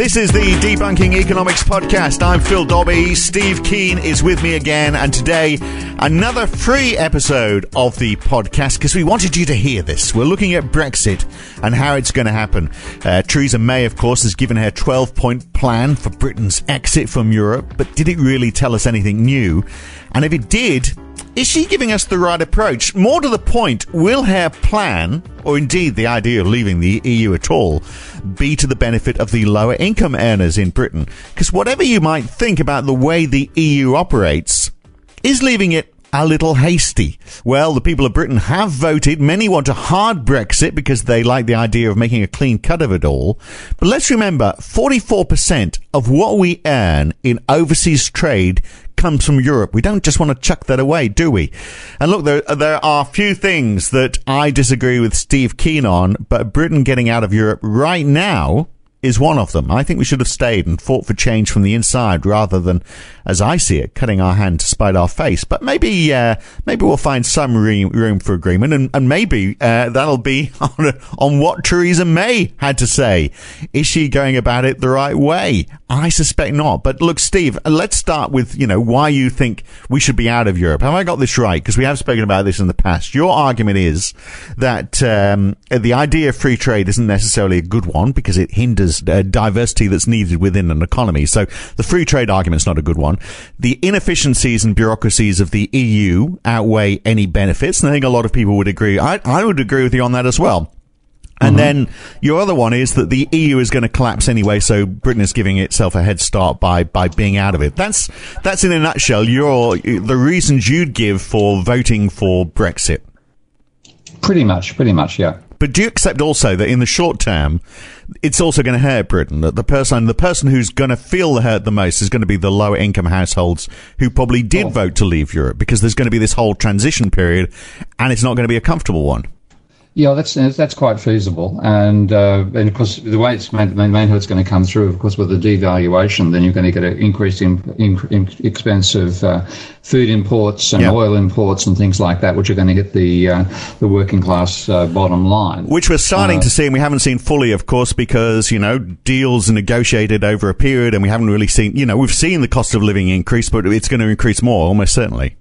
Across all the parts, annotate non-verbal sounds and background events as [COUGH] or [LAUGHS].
This is the Debunking Economics Podcast. I'm Phil Dobbie. Steve Keen is with me again. And today, another free episode of the podcast because we wanted you to hear this. We're looking at Brexit and how it's going to happen. Uh, Theresa May, of course, has given her 12 point plan for Britain's exit from Europe. But did it really tell us anything new? And if it did, is she giving us the right approach? More to the point, will her plan, or indeed the idea of leaving the EU at all, be to the benefit of the lower income earners in Britain? Because whatever you might think about the way the EU operates, is leaving it a little hasty. Well, the people of Britain have voted. Many want a hard Brexit because they like the idea of making a clean cut of it all. But let's remember 44% of what we earn in overseas trade comes from Europe. We don't just want to chuck that away, do we? And look, there, there are few things that I disagree with Steve Keen on, but Britain getting out of Europe right now is one of them. I think we should have stayed and fought for change from the inside rather than, as I see it, cutting our hand to spite our face. But maybe, uh, maybe we'll find some re- room for agreement, and, and maybe uh, that'll be [LAUGHS] on, on what Theresa May had to say. Is she going about it the right way? I suspect not. But look, Steve, let's start with you know why you think we should be out of Europe. Have I got this right? Because we have spoken about this in the past. Your argument is that um, the idea of free trade isn't necessarily a good one because it hinders uh, diversity that's needed within an economy. So the free trade argument is not a good one. The inefficiencies and bureaucracies of the EU outweigh any benefits. And I think a lot of people would agree. I, I would agree with you on that as well. And mm-hmm. then your other one is that the EU is going to collapse anyway, so Britain is giving itself a head start by, by being out of it. That's that's in a nutshell your the reasons you'd give for voting for Brexit. Pretty much, pretty much, yeah. But do you accept also that in the short term, it's also going to hurt Britain? That the person, the person who's going to feel the hurt the most is going to be the lower income households who probably did oh. vote to leave Europe because there's going to be this whole transition period, and it's not going to be a comfortable one. Yeah, that's that's quite feasible, and uh, and of course the way it's main, main how it's going to come through, of course, with the devaluation, then you're going to get an increase in, in, in expense of uh, food imports and yep. oil imports and things like that, which are going to hit the uh, the working class uh, bottom line. Which we're starting uh, to see, and we haven't seen fully, of course, because you know deals are negotiated over a period, and we haven't really seen. You know, we've seen the cost of living increase, but it's going to increase more, almost certainly.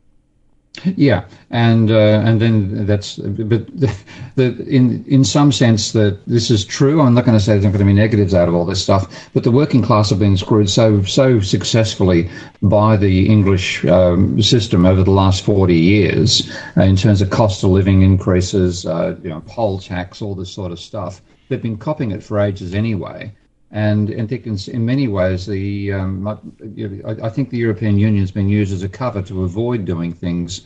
Yeah, and uh, and then that's but the, the, in in some sense that this is true. I'm not going to say there's not going to be negatives out of all this stuff, but the working class have been screwed so so successfully by the English um, system over the last 40 years uh, in terms of cost of living increases, uh, you know, poll tax, all this sort of stuff. They've been copying it for ages anyway. And I think in, in many ways, the um, I, I, think the European Union has been used as a cover to avoid doing things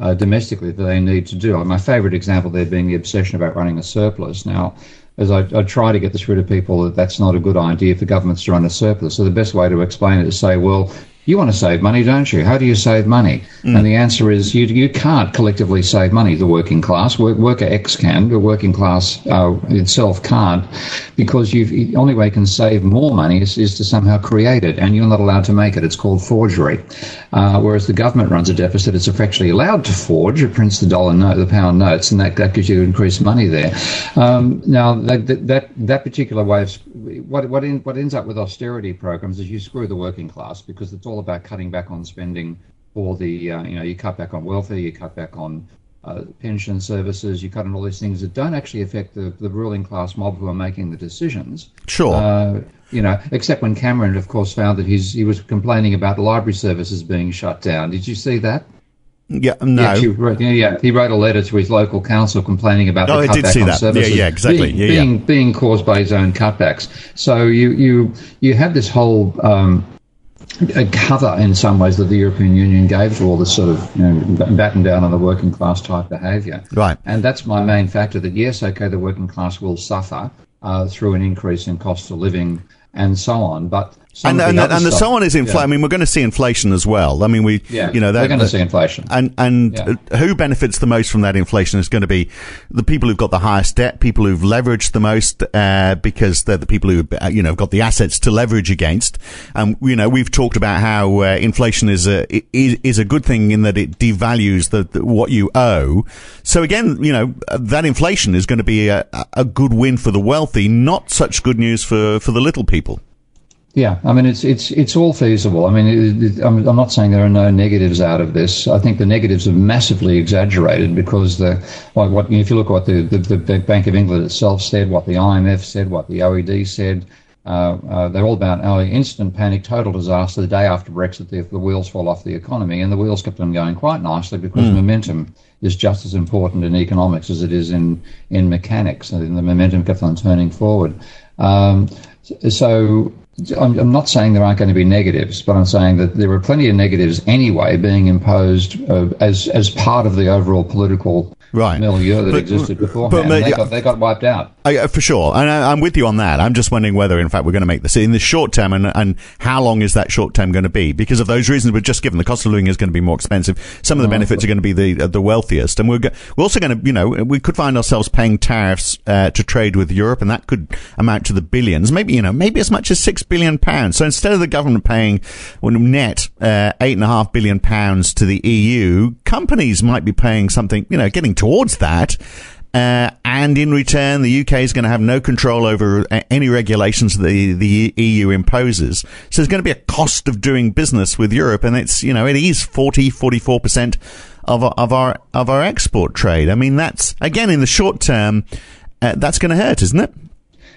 uh, domestically that they need to do. Like my favourite example there being the obsession about running a surplus. Now, as I, I, try to get this rid of people that that's not a good idea for governments to run a surplus. So the best way to explain it is to say, well, you want to save money, don't you? How do you save money? Mm. And the answer is you, you can't collectively save money, the working class. Work, worker X can, the working class uh, itself can't, because you've, the only way you can save more money is, is to somehow create it, and you're not allowed to make it. It's called forgery. Uh, whereas the government runs a deficit, it's effectively allowed to forge, it prints the dollar note, the pound notes, and that, that gives you increased money there. Um, now, that, that, that particular way of, what, what, in, what ends up with austerity programs is you screw the working class because it's all all about cutting back on spending for the, uh, you know, you cut back on welfare, you cut back on uh, pension services, you cut on all these things that don't actually affect the, the ruling class mob who are making the decisions. Sure. Uh, you know, except when Cameron, of course, found that he's, he was complaining about library services being shut down. Did you see that? Yeah, no. He wrote, yeah, yeah, he wrote a letter to his local council complaining about oh, the cutback on that. services. Yeah, yeah, exactly. Being, yeah, being, being caused by his own cutbacks. So you you you have this whole um, cover in some ways that the European Union gave to all this sort of you know, batten down on the working class type behaviour. Right. And that's my main factor that yes, okay, the working class will suffer uh, through an increase in cost of living and so on, but and, and, the, and the so on is inflation. Yeah. I mean, we're going to see inflation as well. I mean, we, yeah, you know, we're going to see inflation. And and yeah. who benefits the most from that inflation is going to be the people who've got the highest debt, people who've leveraged the most, uh, because they're the people who, uh, you know, got the assets to leverage against. And you know, we've talked about how uh, inflation is a is, is, a good thing in that it devalues the, the, what you owe. So again, you know, that inflation is going to be a, a good win for the wealthy, not such good news for for the little people. Yeah, I mean it's it's it's all feasible. I mean, it, it, I'm, I'm not saying there are no negatives out of this. I think the negatives are massively exaggerated because the like what if you look at what the, the, the Bank of England itself said, what the IMF said, what the OECD said, uh, uh, they're all about oh, instant panic, total disaster. The day after Brexit, the, the, wheels fall off the economy, and the wheels kept on going quite nicely because mm. momentum is just as important in economics as it is in in mechanics, and the momentum kept on turning forward. Um, so I'm, I'm, not saying there aren't going to be negatives, but I'm saying that there are plenty of negatives anyway being imposed uh, as as part of the overall political right. milieu that but, existed beforehand. But, they, got, they got wiped out. Uh, for sure. And I, am with you on that. I'm just wondering whether, in fact, we're going to make this in the short term and, and how long is that short term going to be? Because of those reasons we've just given, the cost of living is going to be more expensive. Some of the benefits are going to be the uh, the wealthiest. And we're, go- we're also going to, you know, we could find ourselves paying tariffs uh, to trade with Europe, and that could amount to the billions, maybe, you know, maybe as much as six billion pounds. So instead of the government paying well, net uh, eight and a half billion pounds to the EU, companies might be paying something, you know, getting towards that. Uh, and in return, the UK is going to have no control over uh, any regulations the the EU imposes. So there's going to be a cost of doing business with Europe, and it's you know it is 40, 44 percent of our, of our of our export trade. I mean, that's again in the short term, uh, that's going to hurt, isn't it?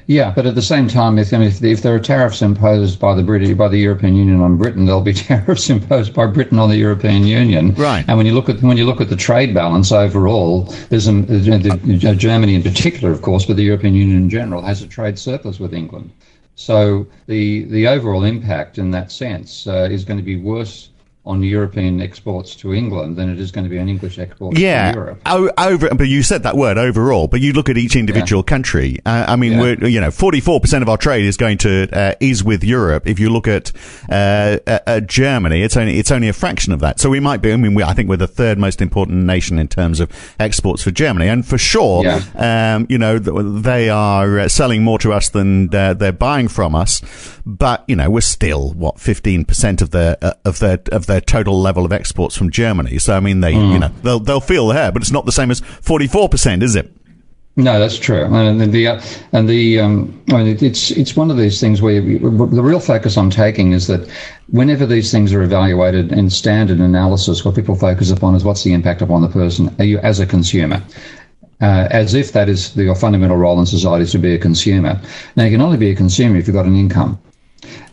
Yeah, but at the same time, if, I mean, if, if there are tariffs imposed by the British, by the European Union on Britain, there'll be [LAUGHS] tariffs imposed by Britain on the European Union. Right. And when you look at when you look at the trade balance overall, there's a, the, Germany in particular, of course, but the European Union in general has a trade surplus with England. So the the overall impact in that sense uh, is going to be worse on European exports to England than it is going to be on English exports yeah, to Europe. O- over, but you said that word overall. But you look at each individual yeah. country. Uh, I mean, yeah. we're you know, forty four percent of our trade is going to uh, is with Europe. If you look at uh, uh, Germany, it's only it's only a fraction of that. So we might be. I mean, we, I think we're the third most important nation in terms of exports for Germany, and for sure, yeah. um, you know, they are uh, selling more to us than uh, they're buying from us. But you know, we're still what fifteen percent of their of their of their total level of exports from Germany. So I mean, they mm. you know they'll they'll feel there, but it's not the same as forty four percent, is it? No, that's true. And the uh, and the um, I mean, it's it's one of these things where you, the real focus I'm taking is that whenever these things are evaluated in standard analysis, what people focus upon is what's the impact upon the person you, as a consumer. Uh, as if that is the, your fundamental role in society is to be a consumer. Now, you can only be a consumer if you've got an income.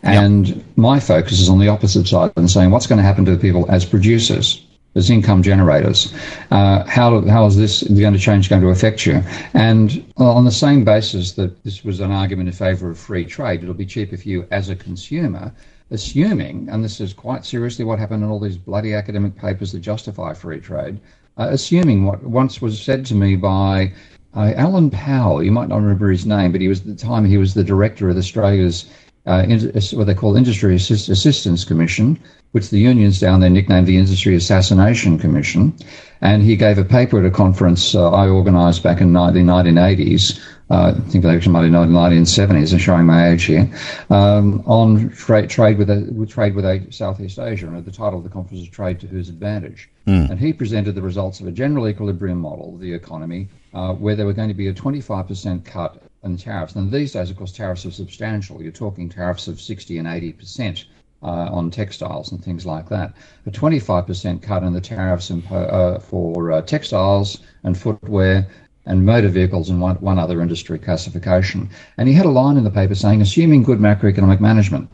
And yep. my focus is on the opposite side and saying what's going to happen to the people as producers, as income generators. Uh, how, how is this going to change going to affect you? And on the same basis that this was an argument in favour of free trade, it'll be cheaper for you as a consumer, assuming, and this is quite seriously what happened in all these bloody academic papers that justify free trade, uh, assuming what once was said to me by uh, Alan Powell, you might not remember his name, but he was at the time he was the director of Australia's uh, what they call Industry Assist- Assistance Commission, which the unions down there nicknamed the Industry Assassination Commission. And he gave a paper at a conference uh, I organised back in the 1980s. Uh, I think actually might have been 1970s. I'm showing my age here. Um, on tra- trade with a, trade with a Southeast Asia, and the title of the conference is "Trade to Whose Advantage." Mm. And he presented the results of a general equilibrium model of the economy, uh, where there were going to be a 25% cut and tariffs. And these days, of course, tariffs are substantial. You're talking tariffs of 60 and 80 percent. Uh, on textiles and things like that. A 25% cut in the tariffs impo- uh, for uh, textiles and footwear and motor vehicles and one, one other industry classification. And he had a line in the paper saying, assuming good macroeconomic management.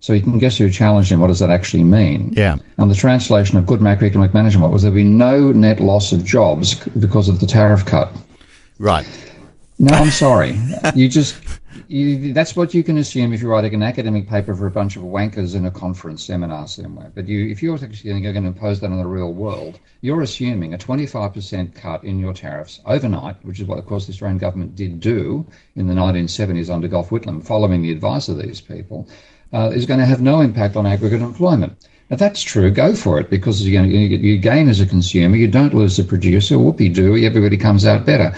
So you can guess who challenged him. What does that actually mean? Yeah. And the translation of good macroeconomic management was there be no net loss of jobs because of the tariff cut. Right. No, I'm sorry. you just you, that's what you can assume if you're writing an academic paper for a bunch of wankers in a conference seminar somewhere. But you, if you're actually going to impose that on the real world, you're assuming a 25% cut in your tariffs overnight, which is what, of course, the Australian government did do in the 1970s under Gough Whitlam, following the advice of these people, uh, is going to have no impact on aggregate employment. If that's true, go for it because you, know, you gain as a consumer, you don't lose the producer. Whoopie doo, everybody comes out better.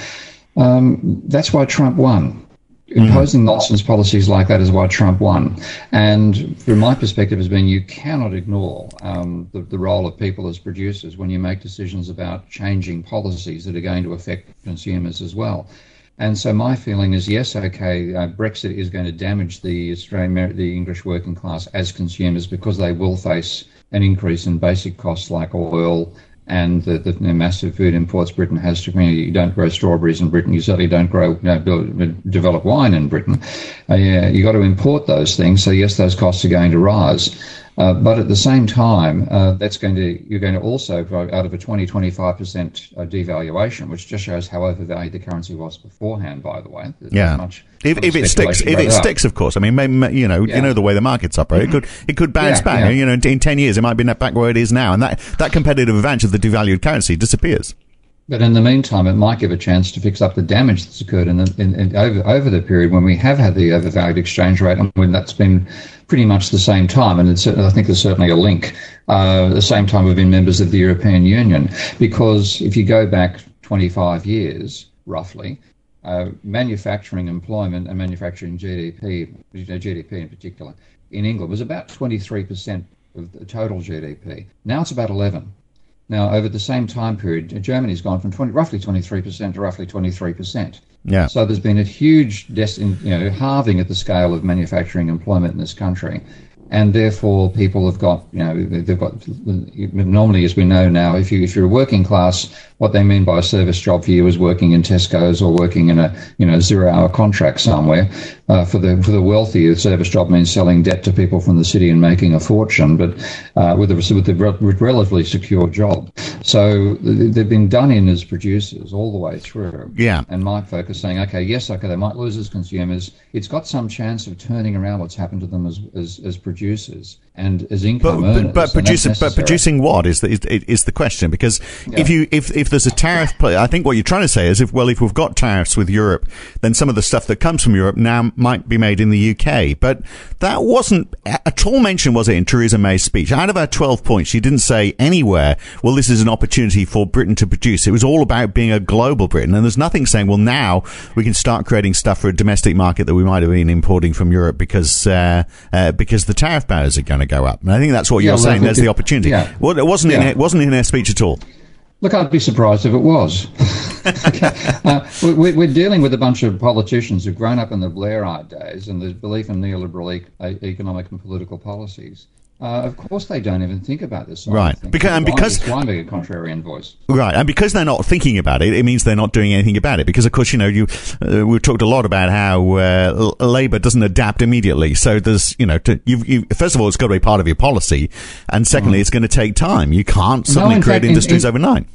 Um, that's why Trump won. Imposing mm. nonsense policies like that is why Trump won. And from my perspective, has been you cannot ignore um, the, the role of people as producers when you make decisions about changing policies that are going to affect consumers as well. And so my feeling is yes, okay, uh, Brexit is going to damage the Australian, the English working class as consumers because they will face an increase in basic costs like oil and the, the, massive food imports Britain has to. You don't grow strawberries in Britain. You certainly don't grow, you know, build, develop wine in Britain. Uh, yeah, you got to import those things. So yes, those costs are going to rise. Uh, but at the same time, uh, that's going to you're going to also grow out of a 20 25 percent uh, devaluation, which just shows how overvalued the currency was beforehand. By the way, There's yeah. if, if it sticks, if it sticks, of course. I mean, maybe, you know, yeah. you know the way the markets operate. It could it could bounce yeah, back. Yeah. You know, in, in ten years, it might be back where it is now, and that that competitive advantage of the devalued currency disappears. But in the meantime, it might give a chance to fix up the damage that's occurred in, the, in, in over over the period when we have had the overvalued exchange rate, and when that's been pretty much the same time. And I think there's certainly a link. Uh, the same time we've been members of the European Union, because if you go back 25 years, roughly, uh, manufacturing employment and manufacturing GDP, GDP in particular, in England was about 23% of the total GDP. Now it's about 11. Now, over the same time period, Germany's gone from 20, roughly 23% to roughly 23%. Yeah. So there's been a huge, you know, halving at the scale of manufacturing employment in this country and therefore people have got you know they've got normally as we know now if you if you're a working class what they mean by a service job for you is working in Tesco's or working in a you know zero hour contract somewhere. Uh, for the for the wealthy a service job means selling debt to people from the city and making a fortune but uh, with a with a relatively secure job. So they've been done in as producers all the way through. Yeah. And my focus saying okay yes okay they might lose as consumers. It's got some chance of turning around what's happened to them as as, as producers and as income but, earners. But, producing, but producing what is the, is, is the question? Because yeah. if you if, if there's a tariff, play, I think what you're trying to say is if well if we've got tariffs with Europe, then some of the stuff that comes from Europe now might be made in the UK. But that wasn't at all mentioned, was it, in Theresa May's speech? Out of her 12 points, she didn't say anywhere, well, this is an opportunity for Britain to produce. It was all about being a global Britain, and there's nothing saying, well, now we can start creating stuff for a domestic market that we might have been importing from Europe because uh, uh, because the tariff barriers are going to go up. And I think that's what you're saying. There's the opportunity. Yeah. Well, it wasn't yeah. in it wasn't in her speech at all. Look, I'd be surprised if it was. [LAUGHS] [LAUGHS] uh, we, are dealing with a bunch of politicians who've grown up in the Blairite days and the belief in neoliberal e- economic and political policies. Uh, of course, they don't even think about this. Right, because and because why make a contrarian voice? Right, and because they're not thinking about it, it means they're not doing anything about it. Because of course, you know, you uh, we've talked a lot about how uh, Labour doesn't adapt immediately. So there's, you know, to, you've, you, first of all, it's got to be part of your policy, and secondly, mm. it's going to take time. You can't suddenly no, create fact, industries in, in, overnight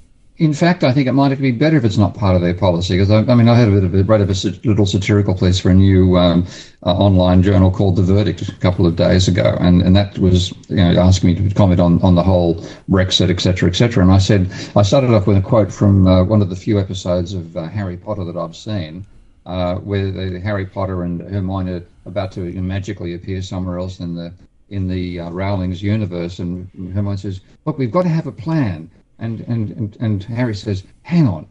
in fact, I think it might be better if it's not part of their policy. Because I, I mean, I had a bit of a, read of a little satirical piece for a new um, uh, online journal called The Verdict a couple of days ago, and, and that was you know asking me to comment on, on the whole Brexit, etc., etc. And I said I started off with a quote from uh, one of the few episodes of uh, Harry Potter that I've seen, uh, where the, Harry Potter and Hermione are about to magically appear somewhere else in the in the uh, Rowling's universe, and Hermione says, "Look, we've got to have a plan." And, and, and, and Harry says, hang on.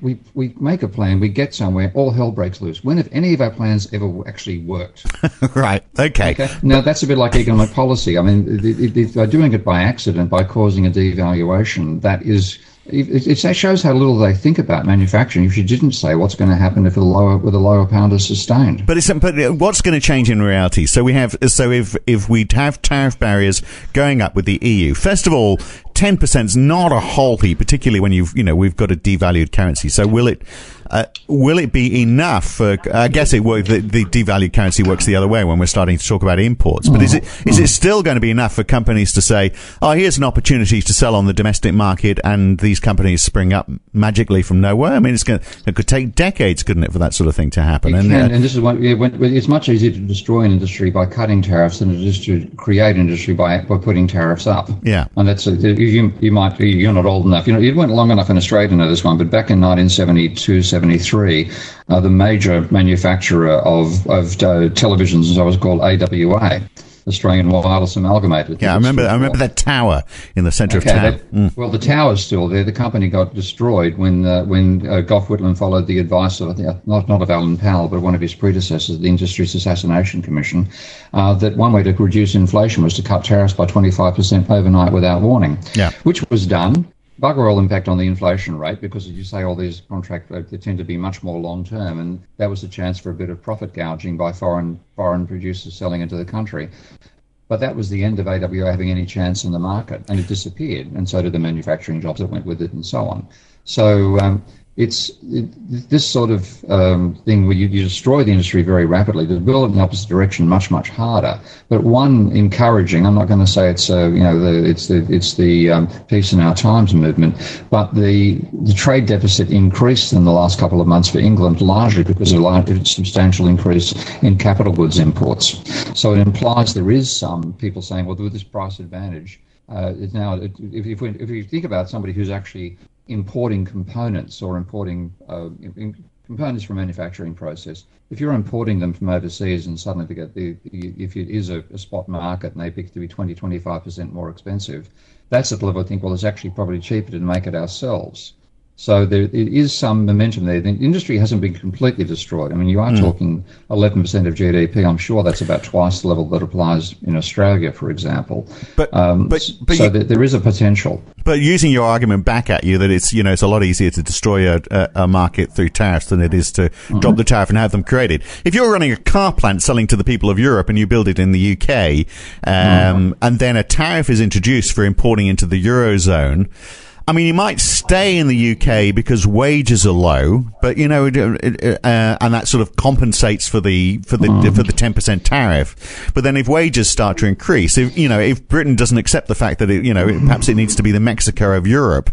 We, we make a plan, we get somewhere, all hell breaks loose. When have any of our plans ever actually worked? [LAUGHS] right. Okay. okay. Now, that's a bit like economic policy. I mean, if they're doing it by accident, by causing a devaluation, that is it, it, shows how little they think about manufacturing. If you didn't say what's going to happen if a lower with a lower pound is sustained, but it's but what's going to change in reality? So we have so if if we have tariff barriers going up with the EU, first of all, ten percent's not a whole heap, particularly when you've you know we've got a devalued currency. So will it uh, will it be enough for? I guess it work. The, the, devalued currency works the other way when we're starting to talk about imports. But is it is it still going to be enough for companies to say, "Oh, here's an opportunity to sell on the domestic market," and these companies spring up magically from nowhere? I mean, it's going it could take decades, couldn't it, for that sort of thing to happen? It and, can, uh, and this is what yeah, when, it's much easier to destroy an industry by cutting tariffs than it is to create an industry by by putting tariffs up. Yeah, and that's you. You might you're not old enough. You know, you went long enough in Australia to know this one, but back in 1972, 73, uh, the major manufacturer of, of uh, televisions was called AWA. Australian Wireless Amalgamated. Yeah, I remember. I remember that tower in the centre okay, of town. That, mm. Well, the tower's still there. The company got destroyed when uh, when uh, Gough Whitlam followed the advice of not not of Alan Powell, but one of his predecessors, the Industries Assassination Commission, uh, that one way to reduce inflation was to cut tariffs by twenty five percent overnight without warning. Yeah. which was done bugger all impact on the inflation rate because, as you say, all these contracts they tend to be much more long term, and that was a chance for a bit of profit gouging by foreign foreign producers selling into the country. But that was the end of AWA having any chance in the market, and it disappeared, and so did the manufacturing jobs that went with it, and so on. So um, it's it, this sort of um, thing where you, you, destroy the industry very rapidly. To build in the opposite direction, much much harder. But one encouraging. I'm not going to say it's uh, you know the, it's the it's the um, peace in our times movement, but the the trade deficit increased in the last couple of months for England largely because of a substantial increase in capital goods imports. So it implies there is some people saying, well, with this price advantage. Uh, it's now, if, if, we, if you think about somebody who's actually importing components or importing uh, components from manufacturing process. If you're importing them from overseas and suddenly they get the, if it is a, a spot market and they pick to be 20, 25% more expensive, that's at the level I think, well, it's actually probably cheaper to make it ourselves. So there is some momentum there. The industry hasn't been completely destroyed. I mean, you are mm. talking 11% of GDP. I'm sure that's about twice the level that applies in Australia, for example. But, um, but, but so you, there is a potential. But using your argument back at you that it's you know it's a lot easier to destroy a, a, market through tariffs than it is to mm-hmm. drop the tariff and have them created. If you're running a car plant selling to the people of Europe and you build it in the UK, um, mm-hmm. and then a tariff is introduced for importing into the eurozone I mean, you might stay in the UK because wages are low, but you know, uh, and that sort of compensates for the for the mm. for the ten percent tariff. But then, if wages start to increase, if you know, if Britain doesn't accept the fact that it, you know, perhaps it needs to be the Mexico of Europe,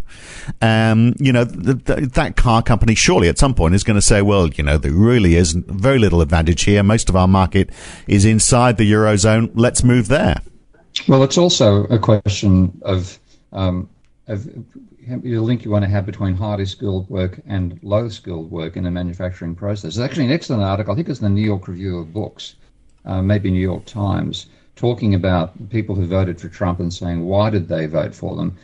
um, you know, th- th- that car company surely at some point is going to say, well, you know, there really is very little advantage here. Most of our market is inside the eurozone. Let's move there. Well, it's also a question of um, of the link you want to have between highly skilled work and low skilled work in a manufacturing process. It's actually an excellent article. I think it's in the New York Review of Books, uh, maybe New York Times, talking about people who voted for Trump and saying why did they vote for them?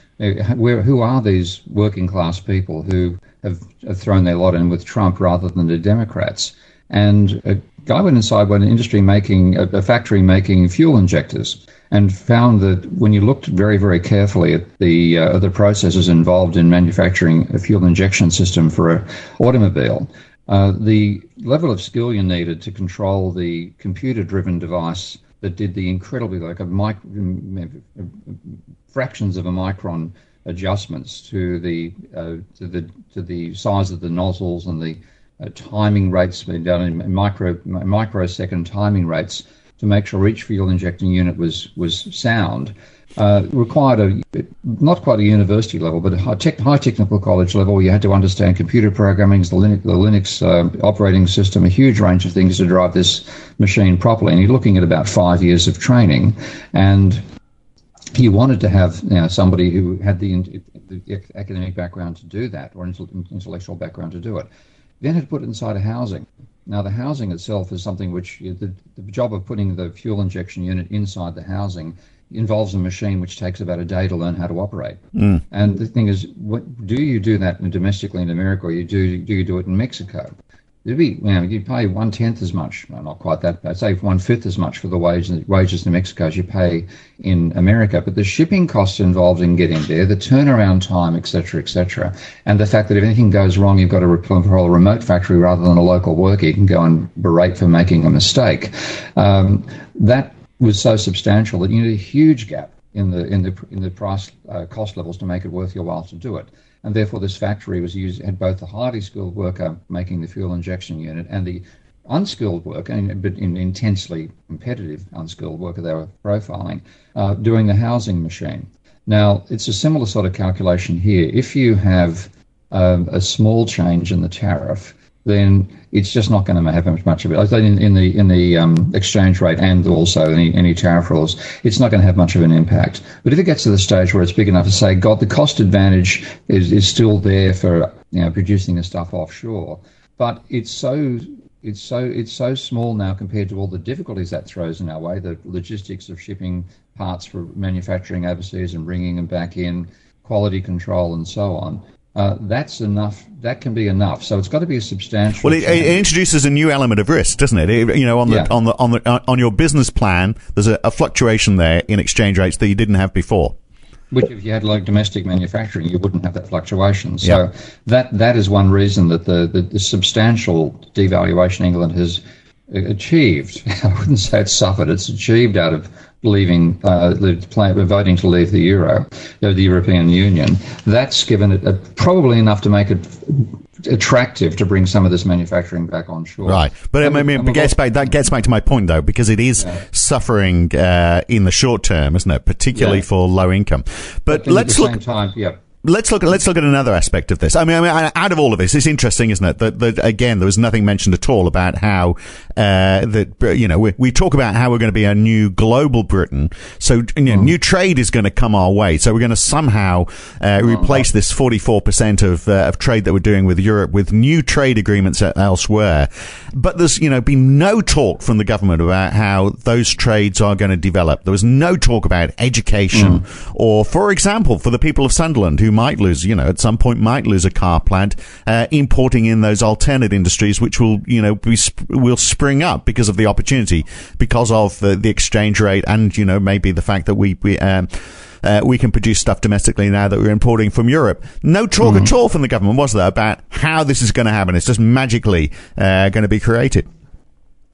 Where, who are these working class people who have, have thrown their lot in with Trump rather than the Democrats? And a guy went inside one industry making a, a factory making fuel injectors and found that when you looked very, very carefully at the uh, the processes involved in manufacturing a fuel injection system for an automobile, uh, the level of skill you needed to control the computer-driven device that did the incredibly like a fractions of a micron adjustments to the uh, to the to the size of the nozzles and the uh, timing rates being done in micro microsecond timing rates to make sure each fuel injecting unit was was sound. Uh, required a not quite a university level, but a high, tech, high technical college level. You had to understand computer programming, the Linux, the Linux uh, operating system, a huge range of things to drive this machine properly. And you're looking at about five years of training, and you wanted to have you know, somebody who had the, the, academic background to do that, or intellectual background to do it. Then had put it inside a housing. Now, the housing itself is something which the, the job of putting the fuel injection unit inside the housing involves a machine which takes about a day to learn how to operate. Mm. And the thing is, what, do you do that domestically in America, or you do do you do it in Mexico? It'd be, you know, you'd pay one tenth as much, not quite that, I'd say one fifth as much for the wages, wages in Mexico as you pay in America. But the shipping costs involved in getting there, the turnaround time, etc., etc., and the fact that if anything goes wrong, you've got to a remote factory rather than a local worker. You can go and berate for making a mistake. Um, that was so substantial that you need a huge gap in the in the in the price uh, cost levels to make it worth your while to do it. And therefore, this factory was used had both the highly skilled worker making the fuel injection unit and the unskilled worker, but in intensely competitive unskilled worker they were profiling, uh, doing the housing machine. Now, it's a similar sort of calculation here. If you have um, a small change in the tariff, then it's just not going to have much of it. In, in the in the um, exchange rate and also any, any tariff rules, it's not going to have much of an impact. But if it gets to the stage where it's big enough to say, God, the cost advantage is, is still there for you know producing the stuff offshore, but it's so it's so it's so small now compared to all the difficulties that throws in our way. The logistics of shipping parts for manufacturing overseas and bringing them back in, quality control, and so on uh, that's enough. That can be enough. So it's got to be a substantial. Well, it, it introduces a new element of risk, doesn't it? it you know, on the yeah. on the on the uh, on your business plan, there's a, a, fluctuation there in exchange rates that you didn't have before. Which, if you had like domestic manufacturing, you wouldn't have that fluctuation. So yeah. that that is one reason that the, the, the substantial devaluation England has achieved. [LAUGHS] I wouldn't say it's suffered. It's achieved out of leaving, uh, voting to leave the euro, the European Union. That's given it a, probably enough to make it attractive to bring some of this manufacturing back on shore. Right, but I mean, I gets back, that gets back to my point though, because it is yeah. suffering uh, in the short term, isn't it? Particularly yeah. for low income. But, but let's look. Time, yeah let's look at let's look at another aspect of this. I mean, I mean, out of all of this, it's interesting, isn't it? That, that again, there was nothing mentioned at all about how uh, that you know we, we talk about how we're going to be a new global Britain. So you know, mm. new trade is going to come our way. So we're going to somehow uh, hmm. replace this forty four percent of uh, of trade that we're doing with Europe with new trade agreements elsewhere. But there's you know been no talk from the government about how those trades are going to develop. There was no talk about education mm. or, for example, for the people of Sunderland who might lose, you know, at some point might lose a car plant, uh, importing in those alternate industries, which will, you know, be, will spring up because of the opportunity, because of the, the exchange rate and, you know, maybe the fact that we, we, um, uh, we can produce stuff domestically now that we're importing from Europe. No talk mm-hmm. at all from the government, was there, about how this is going to happen? It's just magically uh, going to be created.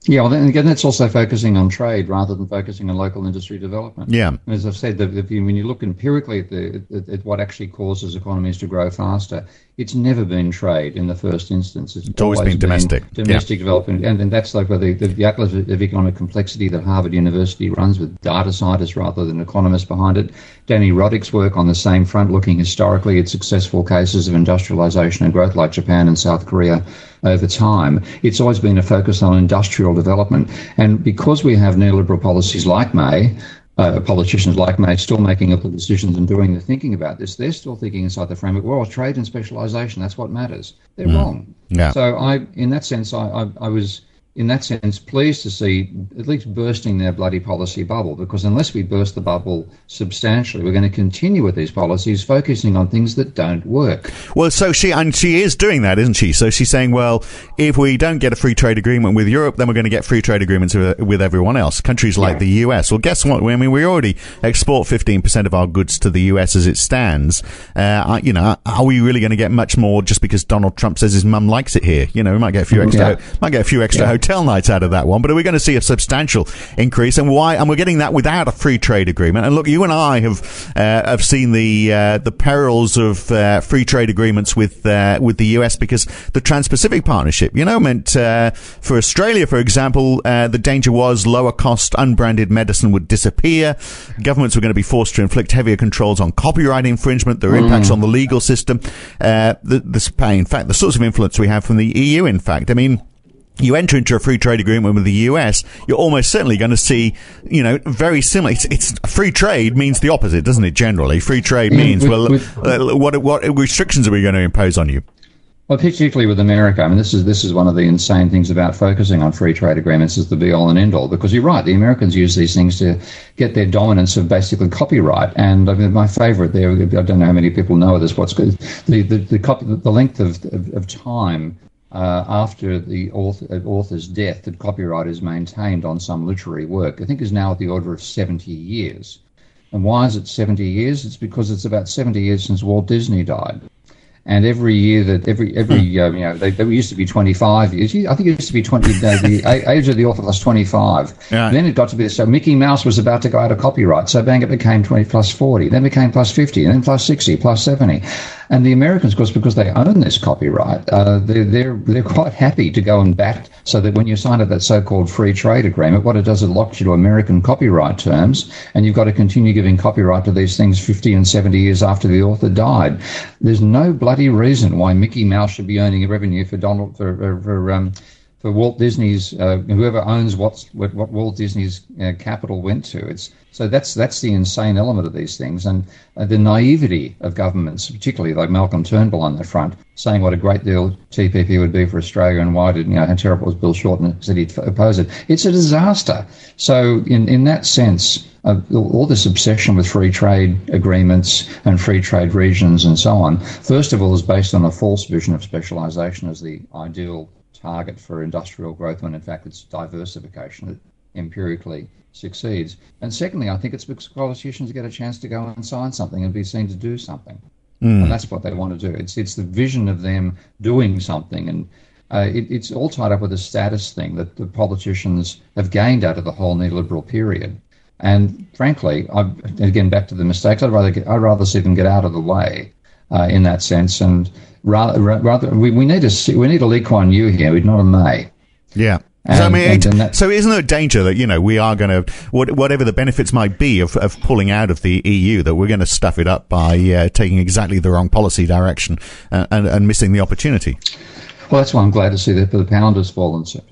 Yeah, well, then again, that's also focusing on trade rather than focusing on local industry development. Yeah. As I've said, the, the, when you look empirically at, the, at, at, what actually causes economies to grow faster, it's never been trade in the first instance. It's, it's always, always, been domestic. Been domestic yeah. development. And, and that's like where the, the, the atlas of economic complexity that Harvard University runs with data scientists rather than economists behind it. Dani Rodrik's work on the same front, looking historically at successful cases of industrialization and growth like Japan and South Korea over time. It's always been a focus on industrial development. And because we have neoliberal policies like May, uh, politicians like May still making up the decisions and doing the thinking about this, they're still thinking inside the framework, well, trade and specialization, that's what matters. They're mm. wrong. Yeah. So I, in that sense, I, I, I was in that sense, pleased to see at least bursting their bloody policy bubble because unless we burst the bubble substantially, we're going to continue with these policies focusing on things that don't work. Well, so she, and she is doing that, isn't she? So she's saying, well, if we don't get a free trade agreement with Europe, then we're going to get free trade agreements with, with everyone else, countries like yeah. the US. Well, guess what? I mean, we already export 15% of our goods to the US as it stands. Uh, you know, are we really going to get much more just because Donald Trump says his mum likes it here? You know, we might get a few extra, yeah. might get a few extra yeah hotel nights out of that one, but are we going to see a substantial increase? And why? And we're getting that without a free trade agreement. And look, you and I have uh, have seen the uh, the perils of uh, free trade agreements with uh, with the US because the Trans-Pacific Partnership, you know, meant uh, for Australia, for example, uh, the danger was lower cost unbranded medicine would disappear. Governments were going to be forced to inflict heavier controls on copyright infringement. There are mm. impacts on the legal system. the, the, in fact, the sorts of influence we have from the EU. In fact, I mean you enter into a free trade agreement with the US, you're almost certainly going to see, you know, very similar. It's, it's free trade means the opposite, doesn't it? Generally, free trade means well, uh, what what restrictions are we going to impose on you? Well, particularly with America, I mean, this is this is one of the insane things about focusing on free trade agreements is the be all and end all. Because you're right, the Americans use these things to get their dominance of basically copyright. And I mean, my favourite there, I don't know how many people know this. What's good, the the the, copy, the length of, of, of time uh, after the author, uh, author's death that copyright is maintained on some literary work, I think is now at the order of 70 years. And why is it 70 years? It's because it's about 70 years since Walt Disney died. and every year that every every uh, you know they, they used to be 25 years. I think it used to be 20. Uh, the age of the author was 25. Yeah. Then it got to be so Mickey Mouse was about to go out of copyright, so bang it became 20 plus 40, then became plus 50, and then plus 60, plus 70. And the Americans, of course, because they own this copyright, uh, they're, they're, they're quite happy to go and bat so that when you sign up that so-called free trade agreement, what it does, it locks you to American copyright terms, and you've got to continue giving copyright to these things 50 and 70 years after the author died. There's no bloody reason why Mickey Mouse should be earning revenue for Donald for, for, for um, for Walt Disney's uh, whoever owns what's, what, what Walt Disney's uh, capital went to. It's so that's that's the insane element of these things, and uh, the naivety of governments, particularly like Malcolm Turnbull on the front, saying what a great deal TPP would be for Australia and why did you know how terrible was Bill Shorten said he'd oppose it. It's a disaster. So in in that sense. Uh, all this obsession with free trade agreements and free trade regions and so on, first of all, is based on a false vision of specialisation as the ideal target for industrial growth when in fact it's diversification that empirically succeeds. And secondly, I think it's because politicians get a chance to go and sign something and be seen to do something. Mm. And that's what they want to do. It's it's the vision of them doing something, and uh, it, it's all tied up with a status thing that the politicians have gained out of the whole neoliberal period. And frankly, I, again back to the mistakes. I'd rather get, I'd rather see them get out of the way uh, in that sense and rather, rather we, we need a we need a Lee Kuan Yew here, not a May. Yeah. And, so, I mean, and, and so isn't there a danger that you know we are going to whatever the benefits might be of, of pulling out of the EU that we're going to stuff it up by uh, taking exactly the wrong policy direction and, and, and, missing the opportunity? Well, that's why I'm glad to see that the pound has fallen so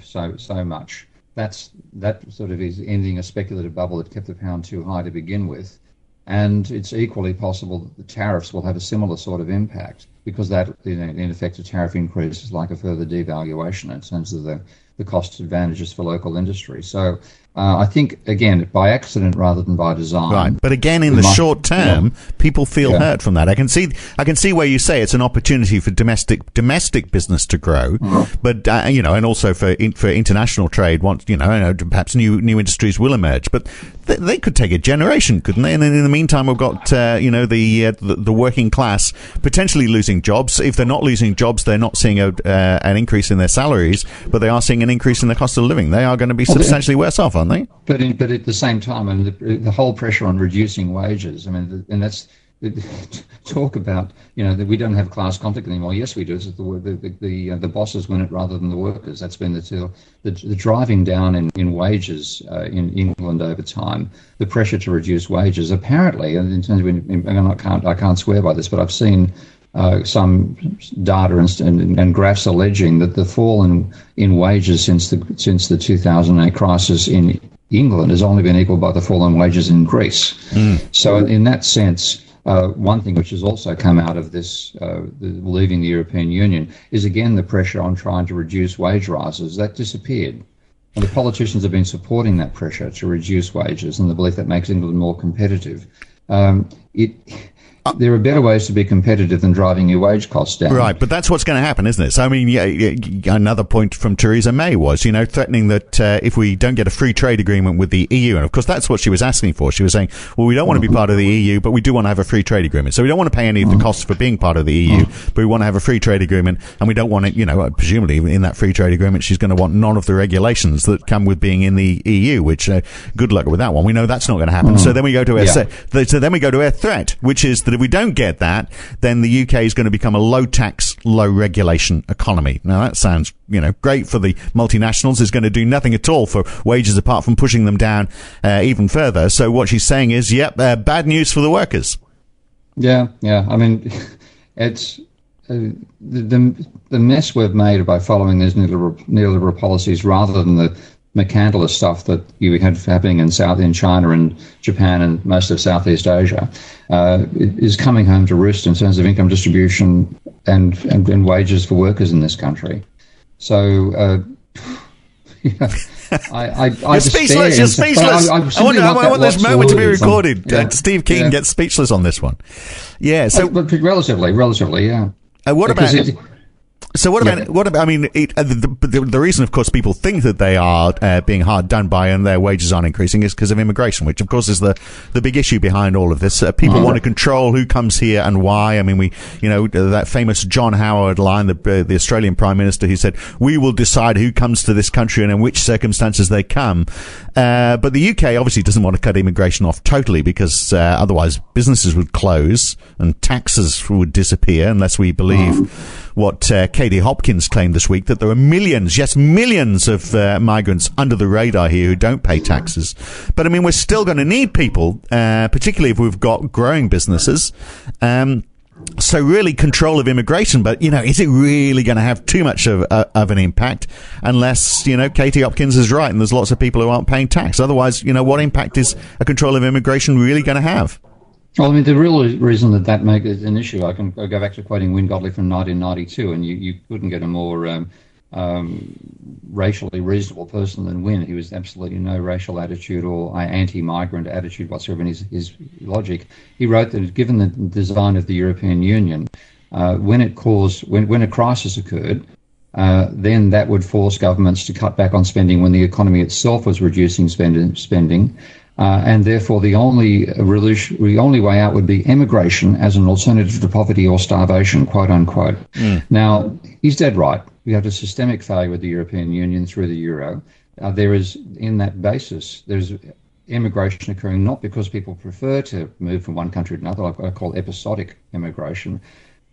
so so much. That's that sort of is ending a speculative bubble that kept the pound too high to begin with, and it's equally possible that the tariffs will have a similar sort of impact because that, in effect, a tariff increase is like a further devaluation in terms of the, the cost advantages for local industry. So uh, I think again by accident rather than by design. Right, but again, in the might, short term, yeah. people feel yeah. hurt from that. I can see, I can see where you say it's an opportunity for domestic domestic business to grow, mm. but uh, you know, and also for in, for international trade. Once you know, perhaps new new industries will emerge, but they, they could take a generation, couldn't they? And then in the meantime, we've got uh, you know the, uh, the, the working class potentially losing jobs. If they're not losing jobs, they're not seeing a, uh, an increase in their salaries, but they are seeing an increase in the cost of living. They are going to be substantially worse off aren't they? But in, but at the same time, and the, the whole pressure on reducing wages. I mean, and that's [LAUGHS] talk about you know that we don't have class conflict anymore. Yes, we do. It's the the the, uh, the bosses win it rather than the workers. That's been the the, the driving down in in wages uh, in England over time. The pressure to reduce wages. Apparently, and in terms of and I can't I can't swear by this, but I've seen uh, some data and, and, and, graphs alleging that the fall in, in wages since the since the 2008 crisis in England has only been equalled by the fall in wages in Greece. Mm. So, in that sense, uh, one thing which has also come out of this uh, the, leaving the European Union is again the pressure on trying to reduce wage rises that disappeared. And the politicians have been supporting that pressure to reduce wages and the belief that makes England more competitive. Um, it there are better ways to be competitive than driving your wage costs down. Right, but that's what's going to happen, isn't it? So, I mean, yeah, another point from Theresa May was, you know, threatening that uh, if we don't get a free trade agreement with the EU, and of course that's what she was asking for. She was saying, well, we don't want to be part of the EU, but we do want to have a free trade agreement. So we don't want to pay any of the costs for being part of the EU, but we want to have a free trade agreement, and we don't want it, you know, presumably in that free trade agreement, she's going to want none of the regulations that come with being in the EU. Which, uh, good luck with that one. We know that's not going to happen. So then we go to a, yeah. so then we go to a threat, which is that if we don't get that, then the UK is going to become a low tax, low regulation economy. Now that sounds, you know, great for the multinationals. Is going to do nothing at all for wages apart from pushing them down uh, even further. So what she's saying is, yep, uh, bad news for the workers. Yeah, yeah. I mean, [LAUGHS] it's uh, the, the, the mess we've made by following these neoliberal, neoliberal policies rather than the mercantilist stuff that you had happening in South in China and Japan and most of Southeast Asia uh, is coming home to roost in terms of income distribution and, and, and wages for workers in this country. So. Uh, [LAUGHS] I, I, I speechless. You're speechless. I, I, want, I want this moment to be recorded. Yeah. Uh, Steve Keen yeah. gets speechless on this one. Yeah. So, but relatively, relatively, yeah. Uh, what because about? It, So what about Yeah. what about? I mean, it, uh, the, the, the reason, of course, people think that they are uh, being hard done by and their wages aren't increasing is because of immigration, which, of course, is the the big issue behind all of this. Uh, people Mm-hmm. want to control who comes here and why. I mean, we, you know, that famous John Howard line, the uh, the Australian Prime Minister, who said, "We will decide who comes to this country and in which circumstances they come." Uh, but the UK obviously doesn't want to cut immigration off totally because uh, otherwise businesses would close and taxes would disappear unless we believe what uh, Katie Hopkins claimed this week that there are millions, yes, millions of uh, migrants under the radar here who don't pay taxes. But I mean, we're still going to need people, uh, particularly if we've got growing businesses. Um, so really control of immigration, but you know, is it really going to have too much of, uh, of an impact unless, you know, Katie Hopkins is right and there's lots of people who aren't paying tax. Otherwise, you know, what impact is a control of immigration really going to have? Well, I mean, the real reason that that makes it an issue, I can go back to quoting Wynne Godley from 1992, and you, you couldn't get a more um, um, racially reasonable person than Wynne. He was absolutely no racial attitude or anti-migrant attitude whatsoever in his, his logic. He wrote that given the design of the European Union, uh, when it caused, when, when a crisis occurred, uh, then that would force governments to cut back on spending when the economy itself was reducing spend- spending. Uh, and therefore, the only the only way out would be emigration as an alternative to poverty or starvation, quote unquote. Now, he's dead right. We have a systemic failure with the European Union through the euro. Uh, there is, in that basis, there's immigration occurring not because people prefer to move from one country to another, like what I call episodic immigration,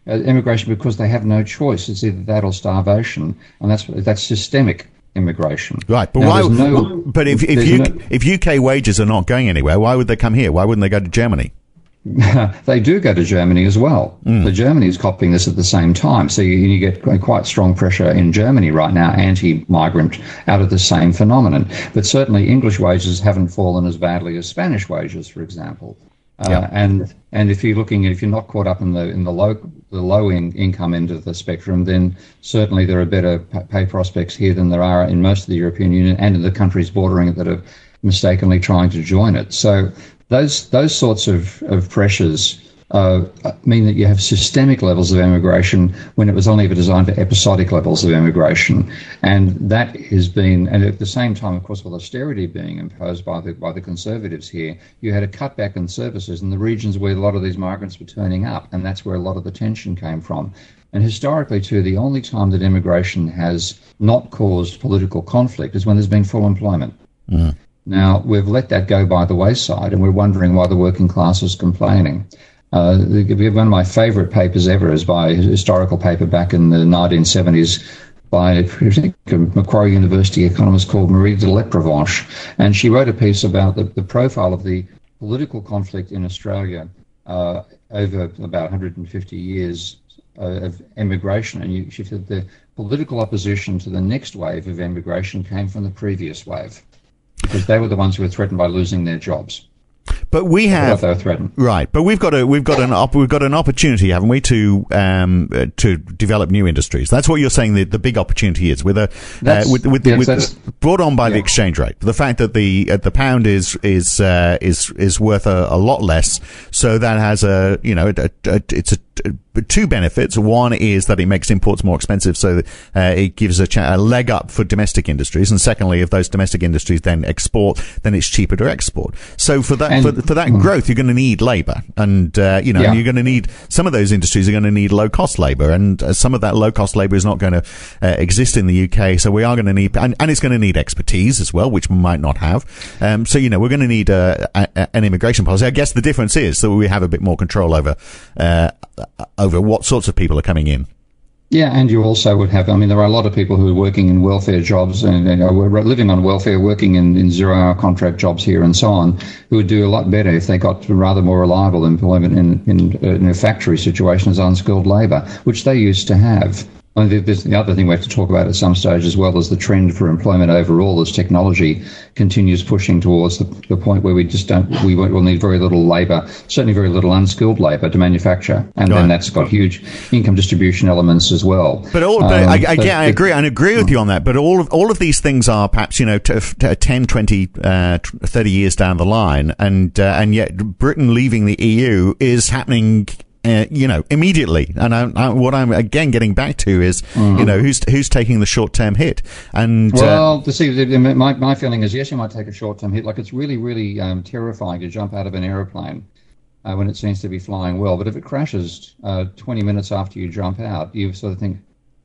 uh, immigration because they have no choice. It's either that or starvation, and that's that's systemic immigration. Right, but Now, why? no- but if if, you, no- if UK wages are not going anywhere, why would they come here? Why wouldn't they go to Germany? [LAUGHS] they do go to Germany as well. Hmm. But Germany is copying this at the same time. So you, you get quite- quite strong pressure in Germany right now, anti-migrant, out of the same phenomenon. But certainly English wages haven't fallen as badly as Spanish wages, for example. Uh, Yeah. And and if you're looking, if you're not caught up in the in the low the low in, income end of the spectrum, then certainly there are better pay prospects here than there are in most of the European Union and in the countries bordering it that are mistakenly trying to join it. So those those sorts of, of pressures uh, mean that you have systemic levels of immigration when it was only ever designed for episodic levels of immigration, and that has been. And at the same time, of course, with austerity being imposed by the by the conservatives here, you had a cutback in services in the regions where a lot of these migrants were turning up, and that's where a lot of the tension came from. And historically, too, the only time that immigration has not caused political conflict is when there's been full employment. Now, we've let that go by the wayside, and we're wondering why the working class is complaining. Uh, one of my favorite papers ever is by a historical paper back in the 1970s by a Macquarie University economist called Marie de Lepervanche. And she wrote a piece about the, the profile of the political conflict in Australia uh, over about 150 years uh, of emigration. And you, she said the political opposition to the next wave of emigration came from the previous wave because they were the ones who were threatened by losing their jobs. But we have. Right, but we've got a we've got an op- we've got an opportunity, haven't we, to um uh, to develop new industries? That's what you're saying. The, the big opportunity is with a uh, with with, yes, with brought on by the exchange rate. The fact that the uh, the pound is is uh, is is worth a, a lot less, so that has a you know a, a, it's a, two benefits. One is that it makes imports more expensive, so uh, it gives a, a leg up for domestic industries. And secondly, if those domestic industries then export, then it's cheaper to export. So for that And- for, for that growth, you're going to need labour, and uh, you know Yeah. you're going to need some of those industries are going to need low cost labour, and uh, some of that low cost labour is not going to uh, exist in the UK. So we are going to need, and, and it's going to need expertise as well, which we might not have. Um, so you know we're going to need uh, a, a, an immigration policy. I guess the difference is that we have a bit more control over uh, over what sorts of people are coming in. Yeah, and you also would have, I mean, there are a lot of people who are working in welfare jobs and, and are living on welfare, working in, in zero hour contract jobs here and so on, who would do a lot better if they got rather more reliable employment in, in, uh, in a factory situation as unskilled labour, which they used to have. I mean, there's the other thing we have to talk about at some stage as well is the trend for employment overall as technology continues pushing towards the, the point where we just don't, we won't- will need very little labour, certainly very little unskilled labour to manufacture. And Right. then that's got huge income distribution elements as well. But all, but Um, I, I, yeah, I agree. I agree with you on that. But all of all of these things are perhaps you know t- t- 10, 20, uh, t- 30 years down the line, and uh, and yet Britain leaving the EU is happening uh, you know, immediately. And I, I, what I'm again getting back to is, mm-hmm. you know, who's who's taking the short term hit? And uh, well, uh, see, my my feeling is yes, you might take a short term hit. Like it's really really um, terrifying to jump out of an aeroplane. Uh, when it seems to be flying well, but if it crashes uh, 20 minutes after you jump out, you sort of think,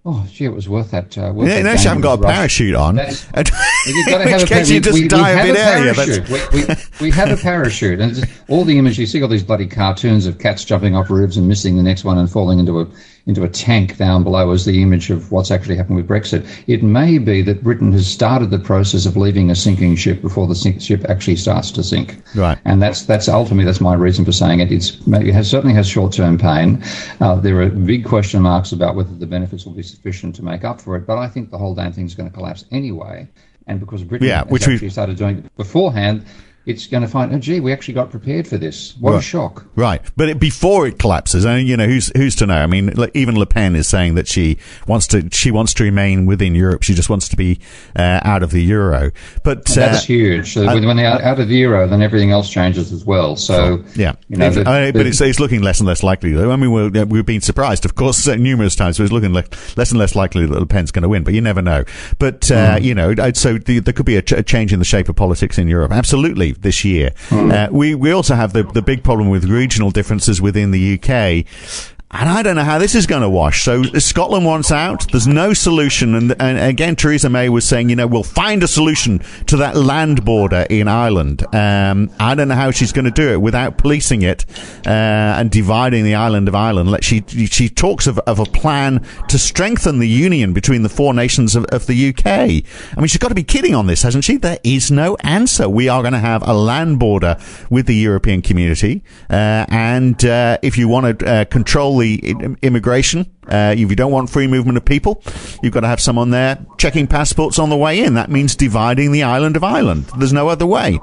Oh, gee, it was worth that. Uh, worth yeah, unless you haven't got a rush. parachute on. [LAUGHS] You've got to have a parachute. You just we, die we a bit earlier. We, we, we, have a parachute, and all the images you see all these bloody cartoons of cats jumping off roofs and missing the next one and falling into a into a tank down below as the image of what's actually happened with Brexit. It may be that Britain has started the process of leaving a sinking ship before the sink, ship actually starts to sink. Right. And that's that's ultimately that's my reason for saying it. It's it has, certainly has short term pain. Uh, there are big question marks about whether the benefits will be sufficient to make up for it. But I think the whole damn thing is going to collapse anyway. And because Britain yeah, which actually started doing it beforehand, it's going to find, oh, gee, we actually got prepared for this. What right. a shock. Right. But it, before it collapses, and you know, who's, who's to know? I mean, even Le Pen is saying that she wants to, she wants to remain within Europe. She just wants to be uh, out of the euro. But that's uh, huge. So when, when they're out of the euro, then everything else changes as well. So, yeah. You know, the, I, but it's, it's looking less and less likely, though. I mean, we're, we've been surprised, of course, numerous times. So it's looking less, less and less likely that Le Pen's going to win, but you never know. But, uh, mm. you know, so the, there could be a, ch- a, change in the shape of politics in Europe. Absolutely this year. Uh, we we also have the the big problem with regional differences within the UK. And I don't know how this is going to wash. So Scotland wants out. There's no solution. And, and again, Theresa May was saying, you know, we'll find a solution to that land border in Ireland. Um, I don't know how she's going to do it without policing it uh, and dividing the island of Ireland. She she talks of, of a plan to strengthen the union between the four nations of, of the UK. I mean, she's got to be kidding on this, hasn't she? There is no answer. We are going to have a land border with the European community, uh, and uh, if you want to uh, control immigration. Uh, if you don't want free movement of people, you've got to have someone there checking passports on the way in. That means dividing the island of Ireland. There's no other way.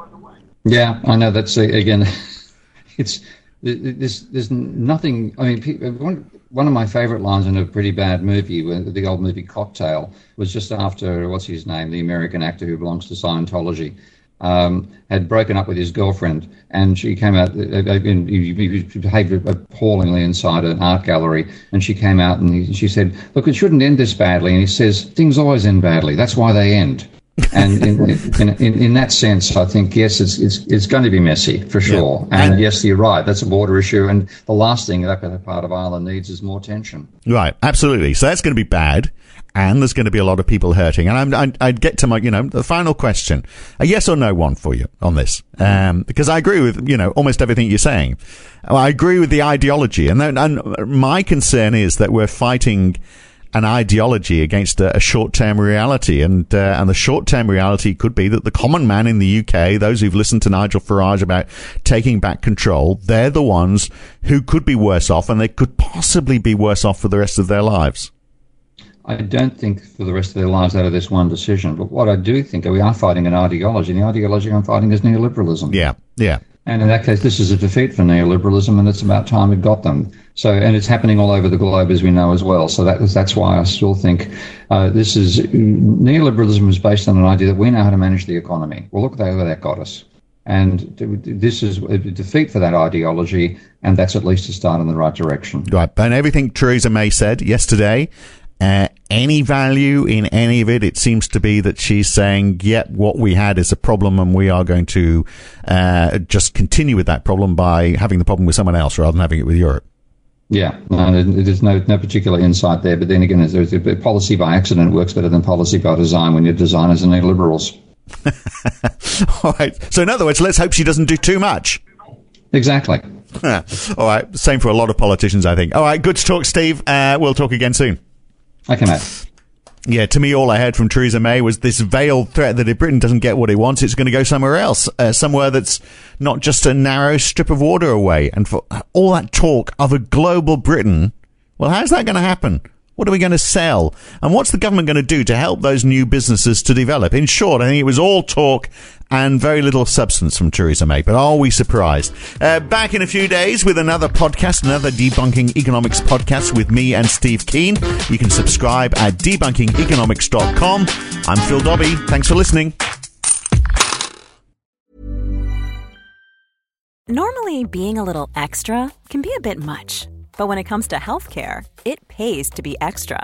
Yeah, I know. That's uh, again, [LAUGHS] it's there's there's nothing. I mean, one one of my favourite lines in a pretty bad movie, the old movie Cocktail, was just after what's his name, the American actor who belongs to Scientology um, had broken up with his girlfriend, and she came out. Uh, uh, he behaved appallingly inside an art gallery, and she came out and he, she said, "Look, it shouldn't end this badly." And he says, "Things always end badly. That's why they end." [LAUGHS] and in, in, in, in, that sense, I think yes, it's it's, it's going to be messy for sure. Yeah. And, and, yes, you're right. That's a border issue, and the last thing that part of Ireland needs is more tension. Right, absolutely. So that's going to be bad and there's going to be a lot of people hurting. And I'm, I'd get to my, you know, the final question, a yes or no one for you on this, um, because I agree with, you know, almost everything you're saying. I agree with the ideology, and, then, and my concern is that we're fighting an ideology against a, a short-term reality, and uh, and the short-term reality could be that the common man in the UK, those who've listened to Nigel Farage about taking back control, they're the ones who could be worse off, and they could possibly be worse off for the rest of their lives. I don't think for the rest of their lives out of this one decision. But what I do think we are fighting an ideology. And the ideology I'm fighting is neoliberalism. Yeah, yeah. And in that case, this is a defeat for neoliberalism, and it's about time it got them. So, and it's happening all over the globe, as we know as well. So that, that's why I still think uh, this is neoliberalism is based on an idea that we know how to manage the economy. Well, look where that got us. And this is a defeat for that ideology, and that's at least a start in the right direction. Right. And everything Theresa May said yesterday uh, any value in any of it. It seems to be that she's saying, "Yep, yeah, what we had is a problem, and we are going to uh, just continue with that problem by having the problem with someone else rather than having it with Europe." Yeah, no, there's no no particular insight there. But then again, there's a policy by accident works better than policy by design when your designers are neoliberals. [LAUGHS] All right. So in other words, let's hope she doesn't do too much. Exactly. [LAUGHS] All right. Same for a lot of politicians, I think. All right. Good to talk, Steve. Uh, we'll talk again soon. Okay, mate. Yeah, to me, all I heard from Theresa May was this veiled threat that if Britain doesn't get what it wants, it's going to go somewhere else, uh, somewhere that's not just a narrow strip of water away. And for all that talk of a global Britain, well, how's that going to happen? What are we going to sell? And what's the government going to do to help those new businesses to develop? In short, I think it was all talk and very little substance from Theresa May. But are we surprised? Uh, back in a few days with another podcast, another Debunking Economics podcast with me and Steve Keen. You can subscribe at debunkingeconomics.com. I'm Phil Dobbie. Thanks for listening. Normally, being a little extra can be a bit much. But when it comes to healthcare, it pays to be extra.